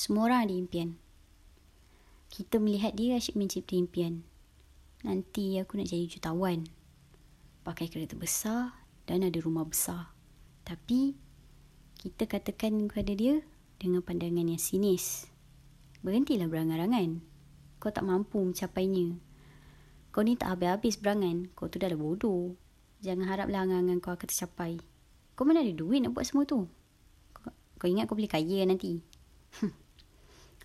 Semua orang ada impian. Kita melihat dia asyik mencipta impian. Nanti aku nak jadi jutawan. Pakai kereta besar dan ada rumah besar. Tapi kita katakan kepada dia dengan pandangan yang sinis. Berhentilah berangan-angan. Kau tak mampu mencapainya. Kau ni tak habis-habis berangan. Kau tu dah bodoh. Jangan haraplah angan-angan kau akan tercapai. Kau mana ada duit nak buat semua tu? Kau, kau ingat kau boleh kaya nanti?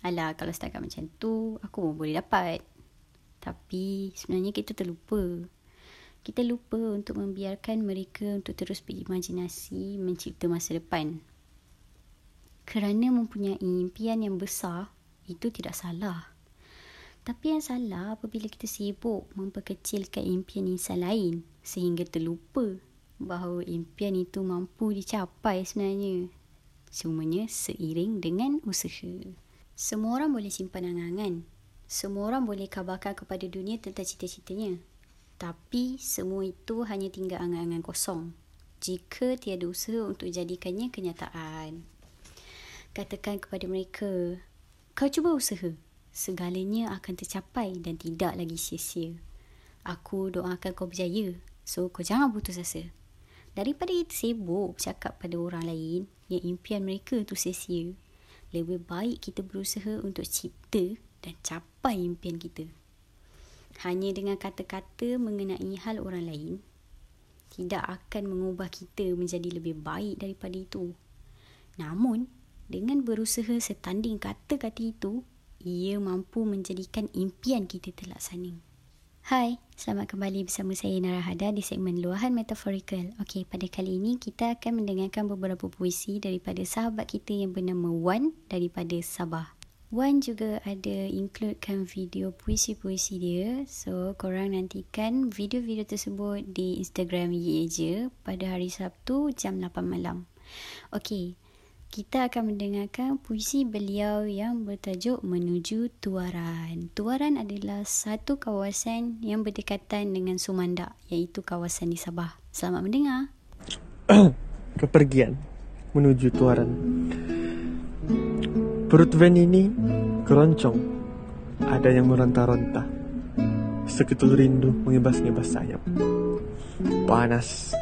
Alah, kalau setakat macam tu, aku pun boleh dapat. Tapi sebenarnya kita terlupa. Kita lupa untuk membiarkan mereka untuk terus berimajinasi mencipta masa depan. Kerana mempunyai impian yang besar, itu tidak salah. Tapi yang salah apabila kita sibuk memperkecilkan impian insan lain sehingga terlupa bahawa impian itu mampu dicapai sebenarnya. Semuanya seiring dengan usaha. Semua orang boleh simpan angan-angan. Semua orang boleh kabarkan kepada dunia tentang cita-citanya. Tapi semua itu hanya tinggal angan-angan kosong. Jika tiada usaha untuk jadikannya kenyataan. Katakan kepada mereka, kau cuba usaha. Segalanya akan tercapai dan tidak lagi sia-sia. Aku doakan kau berjaya. So, kau jangan putus asa. Daripada kita sibuk bercakap pada orang lain yang impian mereka tu sia-sia, lebih baik kita berusaha untuk cipta dan capai impian kita. Hanya dengan kata-kata mengenai hal orang lain, tidak akan mengubah kita menjadi lebih baik daripada itu. Namun, dengan berusaha setanding kata-kata itu, ia mampu menjadikan impian kita terlaksana. Hai, selamat kembali bersama saya Narahada di segmen Luahan Metaphorical. Okey, pada kali ini kita akan mendengarkan beberapa puisi daripada sahabat kita yang bernama Wan daripada Sabah. Wan juga ada includekan video puisi-puisi dia. So, korang nantikan video-video tersebut di Instagram Ye Je pada hari Sabtu jam 8 malam. Okey, kita akan mendengarkan puisi beliau yang bertajuk Menuju Tuaran. Tuaran adalah satu kawasan yang berdekatan dengan Sumandak iaitu kawasan di Sabah. Selamat mendengar. Kepergian menuju Tuaran. Perut van ini keroncong. Ada yang meronta-ronta. Seketul rindu mengibas-ngibas sayap. Panas.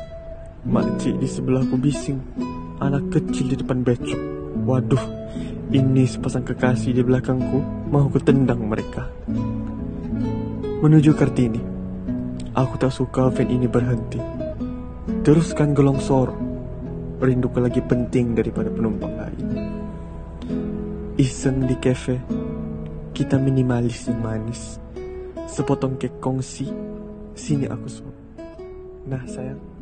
Makcik di sebelahku bising anak kecil di depan becok. Waduh, ini sepasang kekasih di belakangku. Mau ku tendang mereka. Menuju Kartini. Aku tak suka van ini berhenti. Teruskan gelongsor. Rinduku lagi penting daripada penumpang lain. Iseng di kafe. Kita minimalis yang manis. Sepotong kek kongsi. Sini aku suap. Nah sayang.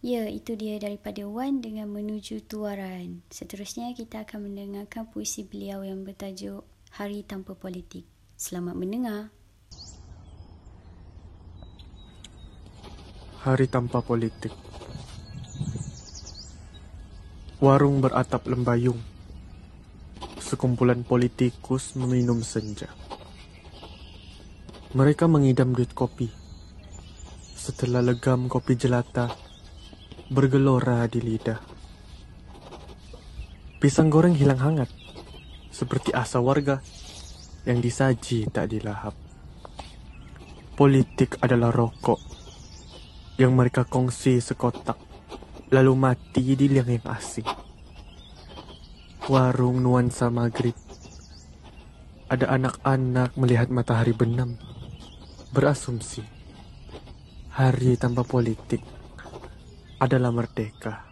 Ya, itu dia daripada Wan dengan menuju tuaran. Seterusnya kita akan mendengarkan puisi beliau yang bertajuk Hari Tanpa Politik. Selamat mendengar. Hari Tanpa Politik Warung beratap lembayung Sekumpulan politikus meminum senja Mereka mengidam duit kopi Setelah legam kopi jelata bergelora di lidah. Pisang goreng hilang hangat, seperti asa warga yang disaji tak dilahap. Politik adalah rokok yang mereka kongsi sekotak, lalu mati di liang yang asing. Warung nuansa maghrib. Ada anak-anak melihat matahari benam, berasumsi hari tanpa politik adalah merdeka.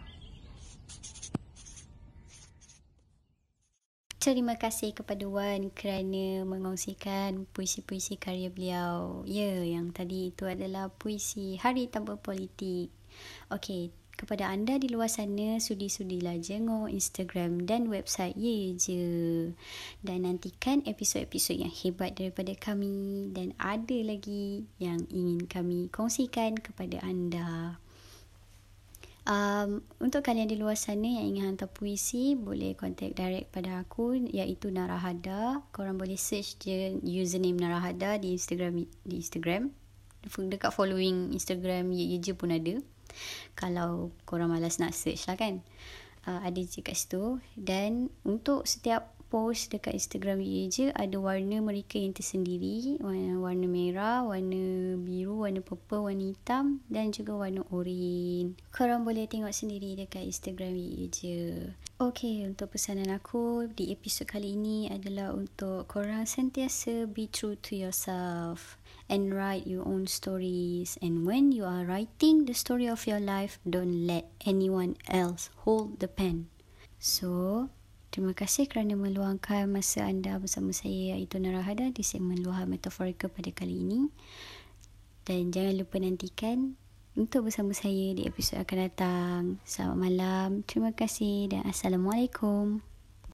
Terima kasih kepada Wan kerana mengongsikan puisi-puisi karya beliau. Ya, yang tadi itu adalah puisi Hari Tanpa Politik. Okey, kepada anda di luar sana, sudi-sudilah jenguk Instagram dan website Ye Je. Dan nantikan episod-episod yang hebat daripada kami dan ada lagi yang ingin kami kongsikan kepada anda. Um, untuk kalian di luar sana yang ingin hantar puisi, boleh contact direct pada aku iaitu Narahada. Korang boleh search je username Narahada di Instagram di Instagram. Dekat following Instagram ye, ye je pun ada. Kalau korang malas nak search lah kan. Uh, ada je kat situ. Dan untuk setiap post dekat Instagram UA je ada warna mereka yang tersendiri warna, merah, warna biru, warna purple, warna hitam dan juga warna oranye korang boleh tengok sendiri dekat Instagram UA je Okay, untuk pesanan aku di episod kali ini adalah untuk korang sentiasa be true to yourself and write your own stories. And when you are writing the story of your life, don't let anyone else hold the pen. So, Terima kasih kerana meluangkan masa anda bersama saya iaitu Narahada di segmen Luahan Metaforika pada kali ini. Dan jangan lupa nantikan untuk bersama saya di episod akan datang. Selamat malam. Terima kasih dan Assalamualaikum.